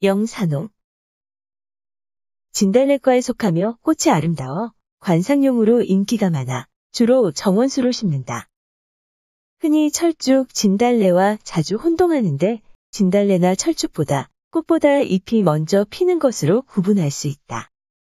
영산홍 진달래과에 속하며 꽃이 아름다워 관상용으로 인기가 많아 주로 정원수로 심는다. 흔히 철쭉, 진달래와 자주 혼동하는데 진달래나 철쭉보다 꽃보다 잎이 먼저 피는 것으로 구분할 수 있다.